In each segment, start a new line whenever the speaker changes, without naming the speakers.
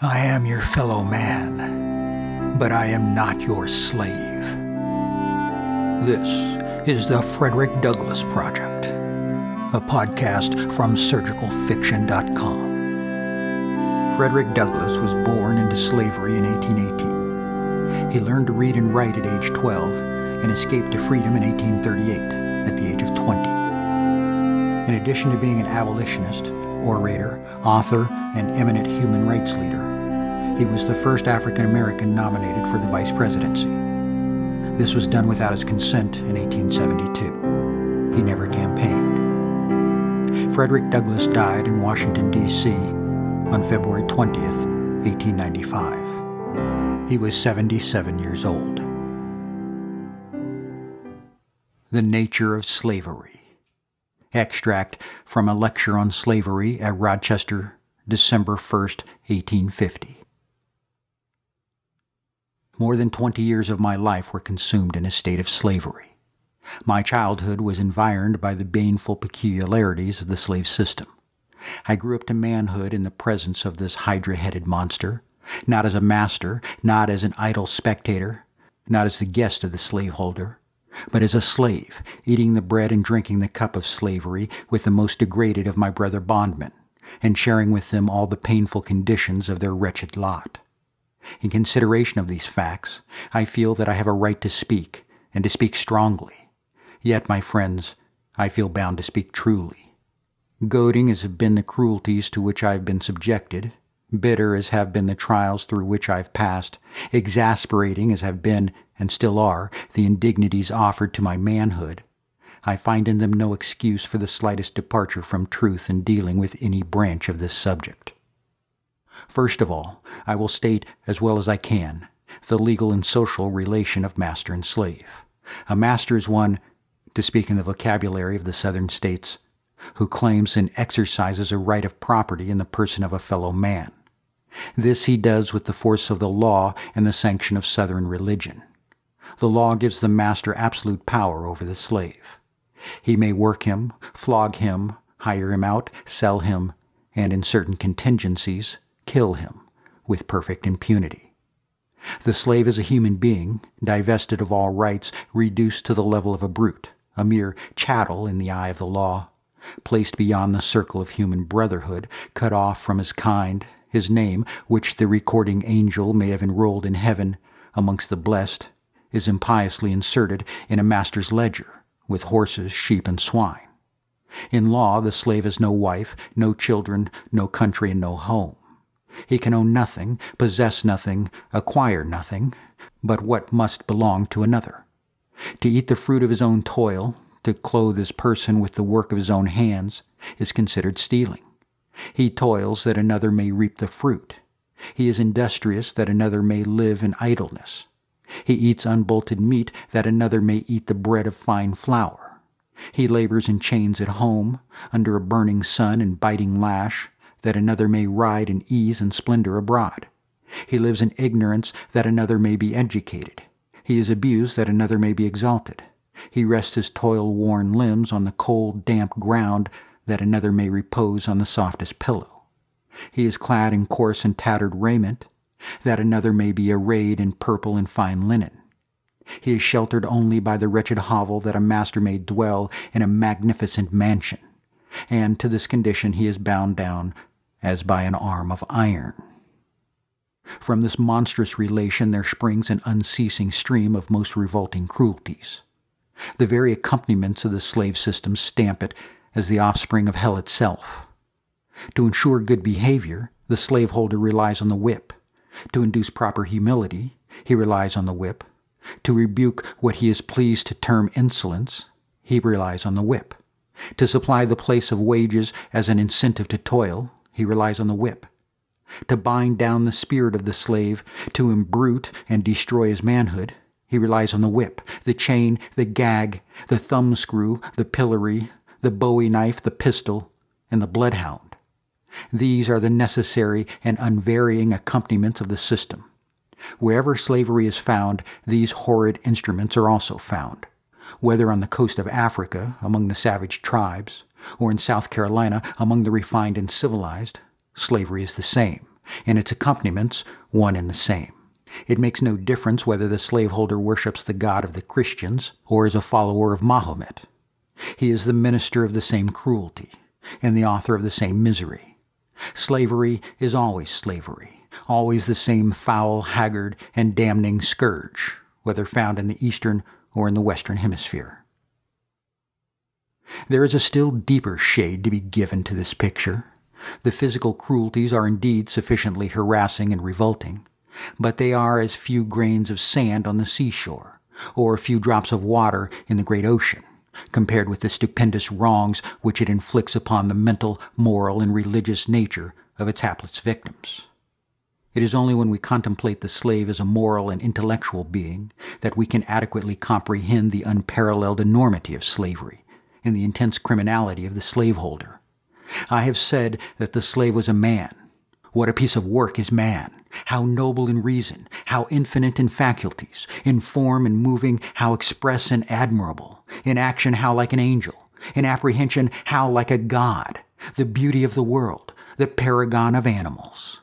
I am your fellow man, but I am not your slave. This is the Frederick Douglass Project, a podcast from surgicalfiction.com. Frederick Douglass was born into slavery in 1818. He learned to read and write at age 12 and escaped to freedom in 1838 at the age of 20. In addition to being an abolitionist, orator, author, and eminent human rights leader, he was the first African American nominated for the vice presidency. This was done without his consent in 1872. He never campaigned. Frederick Douglass died in Washington, D.C. on February 20th, 1895. He was 77 years old. The Nature of Slavery. Extract from a lecture on slavery at Rochester, December 1st, 1850. More than 20 years of my life were consumed in a state of slavery. My childhood was environed by the baneful peculiarities of the slave system. I grew up to manhood in the presence of this hydra headed monster, not as a master, not as an idle spectator, not as the guest of the slaveholder, but as a slave, eating the bread and drinking the cup of slavery with the most degraded of my brother bondmen, and sharing with them all the painful conditions of their wretched lot. In consideration of these facts, I feel that I have a right to speak, and to speak strongly. Yet, my friends, I feel bound to speak truly. Goading as have been the cruelties to which I have been subjected, bitter as have been the trials through which I have passed, exasperating as have been, and still are, the indignities offered to my manhood, I find in them no excuse for the slightest departure from truth in dealing with any branch of this subject. First of all, I will state as well as I can the legal and social relation of master and slave. A master is one, to speak in the vocabulary of the Southern states, who claims and exercises a right of property in the person of a fellow man. This he does with the force of the law and the sanction of Southern religion. The law gives the master absolute power over the slave. He may work him, flog him, hire him out, sell him, and in certain contingencies, kill him with perfect impunity. The slave is a human being, divested of all rights, reduced to the level of a brute, a mere chattel in the eye of the law, placed beyond the circle of human brotherhood, cut off from his kind, his name, which the recording angel may have enrolled in heaven amongst the blessed, is impiously inserted in a master's ledger, with horses, sheep, and swine. In law, the slave has no wife, no children, no country, and no home. He can own nothing, possess nothing, acquire nothing, but what must belong to another. To eat the fruit of his own toil, to clothe his person with the work of his own hands, is considered stealing. He toils that another may reap the fruit. He is industrious that another may live in idleness. He eats unbolted meat that another may eat the bread of fine flour. He labors in chains at home, under a burning sun and biting lash, that another may ride in ease and splendor abroad. He lives in ignorance that another may be educated. He is abused that another may be exalted. He rests his toil worn limbs on the cold, damp ground that another may repose on the softest pillow. He is clad in coarse and tattered raiment that another may be arrayed in purple and fine linen. He is sheltered only by the wretched hovel that a master may dwell in a magnificent mansion, and to this condition he is bound down as by an arm of iron. From this monstrous relation there springs an unceasing stream of most revolting cruelties. The very accompaniments of the slave system stamp it as the offspring of hell itself. To ensure good behavior, the slaveholder relies on the whip. To induce proper humility, he relies on the whip. To rebuke what he is pleased to term insolence, he relies on the whip. To supply the place of wages as an incentive to toil, he relies on the whip. To bind down the spirit of the slave, to imbrute and destroy his manhood, he relies on the whip, the chain, the gag, the thumbscrew, the pillory, the bowie knife, the pistol, and the bloodhound. These are the necessary and unvarying accompaniments of the system. Wherever slavery is found, these horrid instruments are also found. Whether on the coast of Africa, among the savage tribes, or in South Carolina among the refined and civilized, slavery is the same. and its accompaniments one and the same. It makes no difference whether the slaveholder worships the God of the Christians or is a follower of Mahomet. He is the minister of the same cruelty and the author of the same misery. Slavery is always slavery, always the same foul, haggard, and damning scourge, whether found in the Eastern or in the Western Hemisphere. There is a still deeper shade to be given to this picture. The physical cruelties are indeed sufficiently harassing and revolting, but they are as few grains of sand on the seashore, or a few drops of water in the great ocean, compared with the stupendous wrongs which it inflicts upon the mental, moral, and religious nature of its hapless victims. It is only when we contemplate the slave as a moral and intellectual being that we can adequately comprehend the unparalleled enormity of slavery and the intense criminality of the slaveholder. I have said that the slave was a man. What a piece of work is man! How noble in reason, how infinite in faculties, in form and moving, how express and admirable, in action, how like an angel, in apprehension, how like a god, the beauty of the world, the paragon of animals.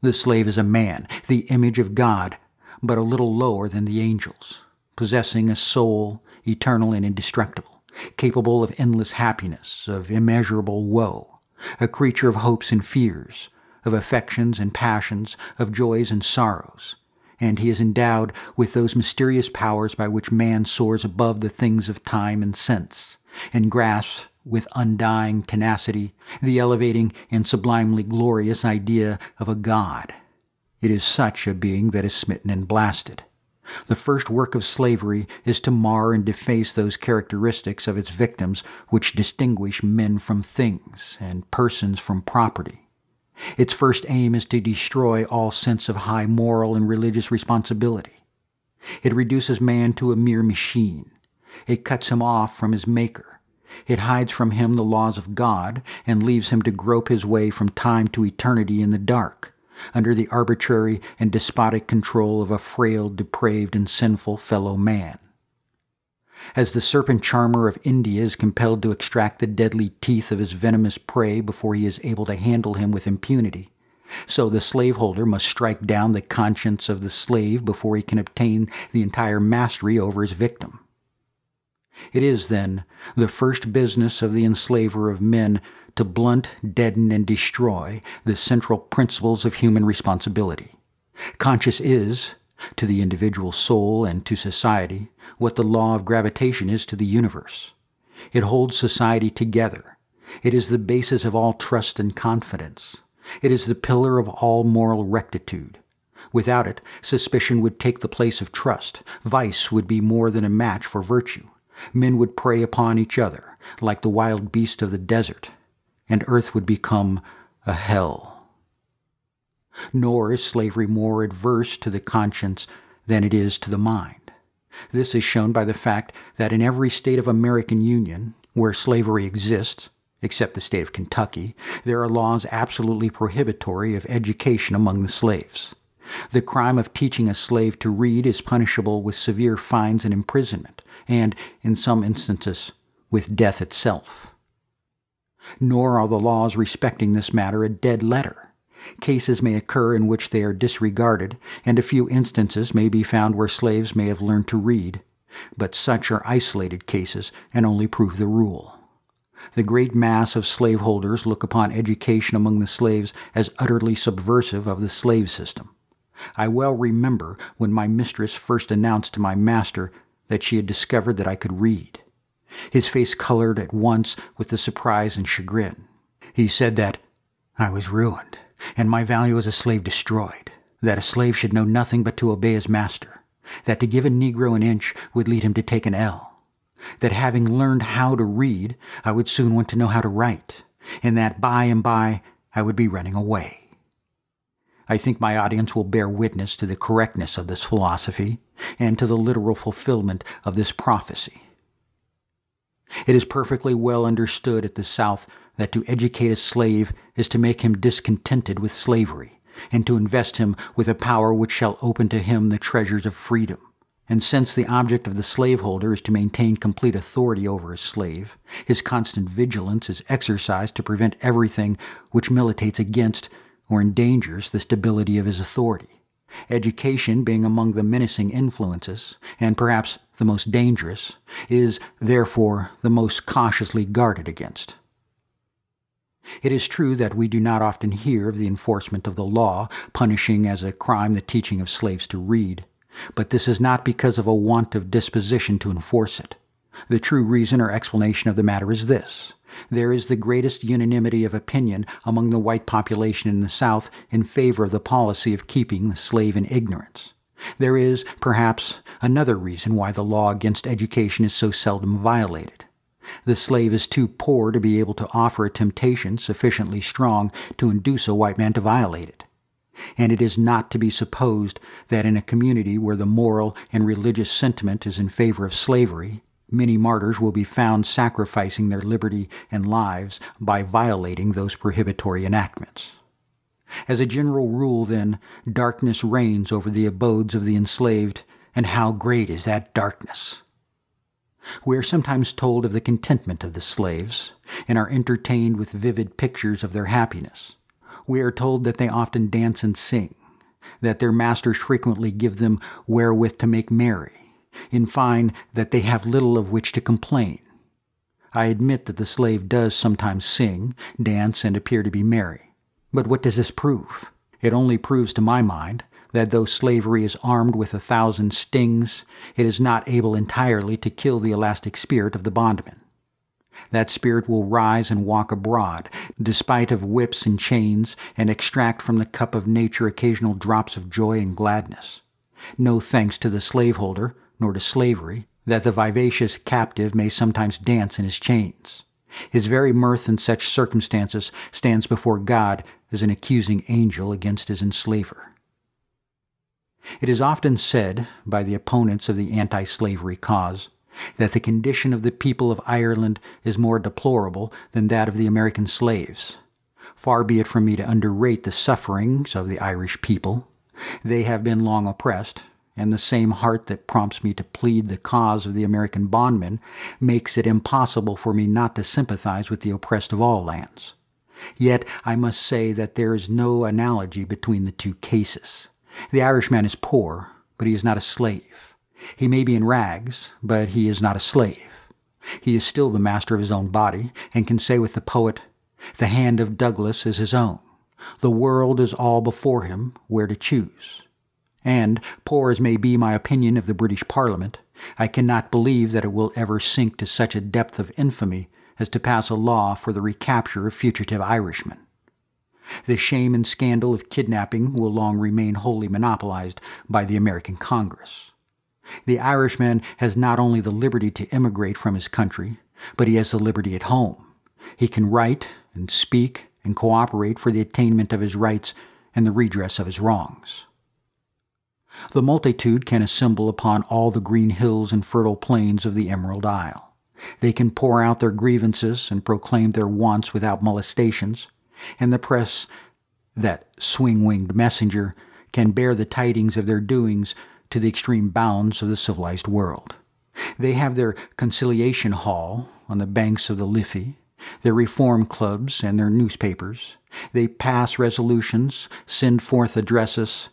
The slave is a man, the image of God, but a little lower than the angels, possessing a soul eternal and indestructible, capable of endless happiness, of immeasurable woe, a creature of hopes and fears, of affections and passions, of joys and sorrows, and he is endowed with those mysterious powers by which man soars above the things of time and sense, and grasps with undying tenacity the elevating and sublimely glorious idea of a God. It is such a being that is smitten and blasted. The first work of slavery is to mar and deface those characteristics of its victims which distinguish men from things and persons from property. Its first aim is to destroy all sense of high moral and religious responsibility. It reduces man to a mere machine. It cuts him off from his Maker. It hides from him the laws of God and leaves him to grope his way from time to eternity in the dark, under the arbitrary and despotic control of a frail, depraved, and sinful fellow man. As the serpent charmer of India is compelled to extract the deadly teeth of his venomous prey before he is able to handle him with impunity, so the slaveholder must strike down the conscience of the slave before he can obtain the entire mastery over his victim. It is, then, the first business of the enslaver of men to blunt, deaden, and destroy the central principles of human responsibility. Conscious is, to the individual soul and to society, what the law of gravitation is to the universe. It holds society together. It is the basis of all trust and confidence. It is the pillar of all moral rectitude. Without it, suspicion would take the place of trust. Vice would be more than a match for virtue. Men would prey upon each other, like the wild beast of the desert, and earth would become a hell. Nor is slavery more adverse to the conscience than it is to the mind. This is shown by the fact that in every state of American Union where slavery exists, except the state of Kentucky, there are laws absolutely prohibitory of education among the slaves. The crime of teaching a slave to read is punishable with severe fines and imprisonment, and, in some instances, with death itself. Nor are the laws respecting this matter a dead letter. Cases may occur in which they are disregarded, and a few instances may be found where slaves may have learned to read, but such are isolated cases and only prove the rule. The great mass of slaveholders look upon education among the slaves as utterly subversive of the slave system. I well remember when my mistress first announced to my master that she had discovered that I could read. His face colored at once with the surprise and chagrin. He said that I was ruined, and my value as a slave destroyed, that a slave should know nothing but to obey his master, that to give a Negro an inch would lead him to take an ell, that having learned how to read, I would soon want to know how to write, and that by and by I would be running away. I think my audience will bear witness to the correctness of this philosophy and to the literal fulfillment of this prophecy. It is perfectly well understood at the South that to educate a slave is to make him discontented with slavery, and to invest him with a power which shall open to him the treasures of freedom. And since the object of the slaveholder is to maintain complete authority over his slave, his constant vigilance is exercised to prevent everything which militates against or endangers the stability of his authority. Education, being among the menacing influences, and perhaps the most dangerous, is therefore the most cautiously guarded against. It is true that we do not often hear of the enforcement of the law punishing as a crime the teaching of slaves to read, but this is not because of a want of disposition to enforce it. The true reason or explanation of the matter is this there is the greatest unanimity of opinion among the white population in the South in favor of the policy of keeping the slave in ignorance. There is, perhaps, another reason why the law against education is so seldom violated. The slave is too poor to be able to offer a temptation sufficiently strong to induce a white man to violate it. And it is not to be supposed that in a community where the moral and religious sentiment is in favor of slavery, many martyrs will be found sacrificing their liberty and lives by violating those prohibitory enactments. As a general rule, then, darkness reigns over the abodes of the enslaved, and how great is that darkness! We are sometimes told of the contentment of the slaves, and are entertained with vivid pictures of their happiness. We are told that they often dance and sing, that their masters frequently give them wherewith to make merry, in fine, that they have little of which to complain. I admit that the slave does sometimes sing, dance, and appear to be merry. But what does this prove? It only proves to my mind that though slavery is armed with a thousand stings, it is not able entirely to kill the elastic spirit of the bondman. That spirit will rise and walk abroad, despite of whips and chains, and extract from the cup of nature occasional drops of joy and gladness. No thanks to the slaveholder, nor to slavery, that the vivacious captive may sometimes dance in his chains. His very mirth in such circumstances stands before God as an accusing angel against his enslaver. It is often said by the opponents of the anti slavery cause that the condition of the people of Ireland is more deplorable than that of the American slaves. Far be it from me to underrate the sufferings of the Irish people. They have been long oppressed, and the same heart that prompts me to plead the cause of the American bondman makes it impossible for me not to sympathize with the oppressed of all lands. Yet I must say that there is no analogy between the two cases. The Irishman is poor, but he is not a slave. He may be in rags, but he is not a slave. He is still the master of his own body, and can say with the poet, The hand of Douglas is his own. The world is all before him, where to choose. And, poor as may be my opinion of the British Parliament, I cannot believe that it will ever sink to such a depth of infamy as to pass a law for the recapture of fugitive Irishmen. The shame and scandal of kidnapping will long remain wholly monopolized by the American Congress. The Irishman has not only the liberty to emigrate from his country, but he has the liberty at home. He can write and speak and cooperate for the attainment of his rights and the redress of his wrongs. The multitude can assemble upon all the green hills and fertile plains of the Emerald Isle. They can pour out their grievances and proclaim their wants without molestations, and the press, that swing winged messenger, can bear the tidings of their doings to the extreme bounds of the civilized world. They have their conciliation hall on the banks of the Liffey, their reform clubs, and their newspapers. They pass resolutions, send forth addresses,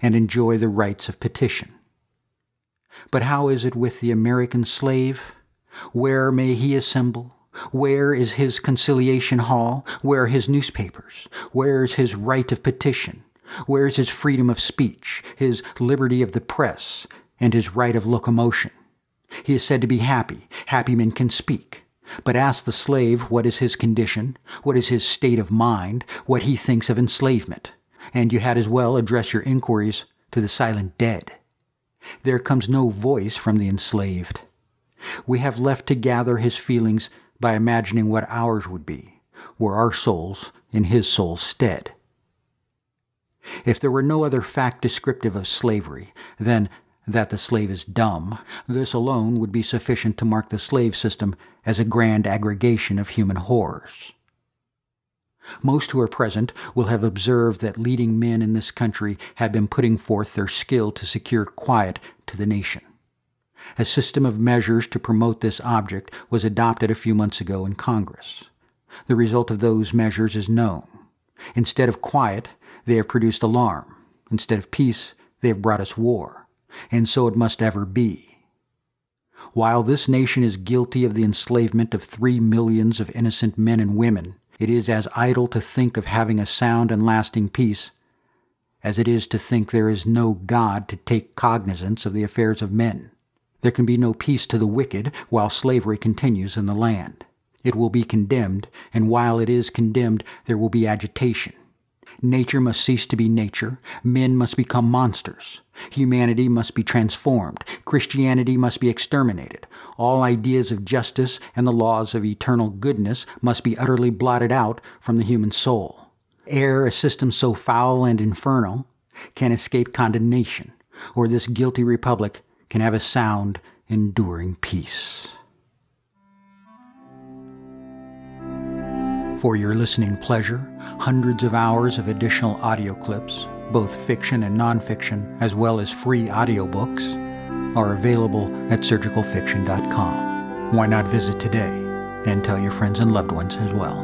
and enjoy the rights of petition. But how is it with the American slave? Where may he assemble? Where is his conciliation hall? Where his newspapers? Where is his right of petition? Where is his freedom of speech, his liberty of the press, and his right of locomotion? He is said to be happy. Happy men can speak. But ask the slave what is his condition, what is his state of mind, what he thinks of enslavement and you had as well address your inquiries to the silent dead. There comes no voice from the enslaved. We have left to gather his feelings by imagining what ours would be, were our souls in his soul's stead. If there were no other fact descriptive of slavery than that the slave is dumb, this alone would be sufficient to mark the slave system as a grand aggregation of human horrors. Most who are present will have observed that leading men in this country have been putting forth their skill to secure quiet to the nation. A system of measures to promote this object was adopted a few months ago in Congress. The result of those measures is known. Instead of quiet, They have produced alarm. Instead of peace, they have brought us war. And so it must ever be. While this nation is guilty of the enslavement of three millions of innocent men and women, it is as idle to think of having a sound and lasting peace as it is to think there is no God to take cognizance of the affairs of men. There can be no peace to the wicked while slavery continues in the land. It will be condemned, and while it is condemned, there will be agitation. Nature must cease to be nature. Men must become monsters. Humanity must be transformed. Christianity must be exterminated. All ideas of justice and the laws of eternal goodness must be utterly blotted out from the human soul. Ere a system so foul and infernal can escape condemnation, or this guilty republic can have a sound, enduring peace. For your listening pleasure, hundreds of hours of additional audio clips, both fiction and nonfiction, as well as free audiobooks, are available at surgicalfiction.com. Why not visit today and tell your friends and loved ones as well?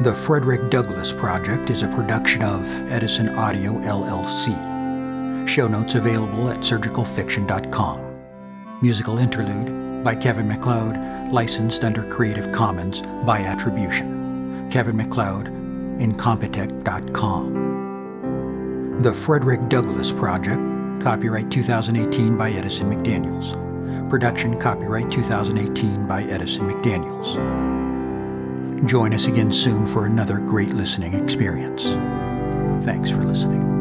The Frederick Douglass Project is a production of Edison Audio LLC. Show notes available at surgicalfiction.com. Musical interlude by Kevin MacLeod, licensed under Creative Commons by attribution. Kevin MacLeod, Incompetech.com. The Frederick Douglass Project, copyright 2018 by Edison McDaniels. Production copyright 2018 by Edison McDaniels. Join us again soon for another great listening experience. Thanks for listening.